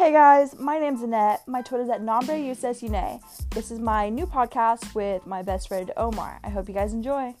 Hey guys, my name's Annette. My Twitter's at Nombre This is my new podcast with my best friend Omar. I hope you guys enjoy.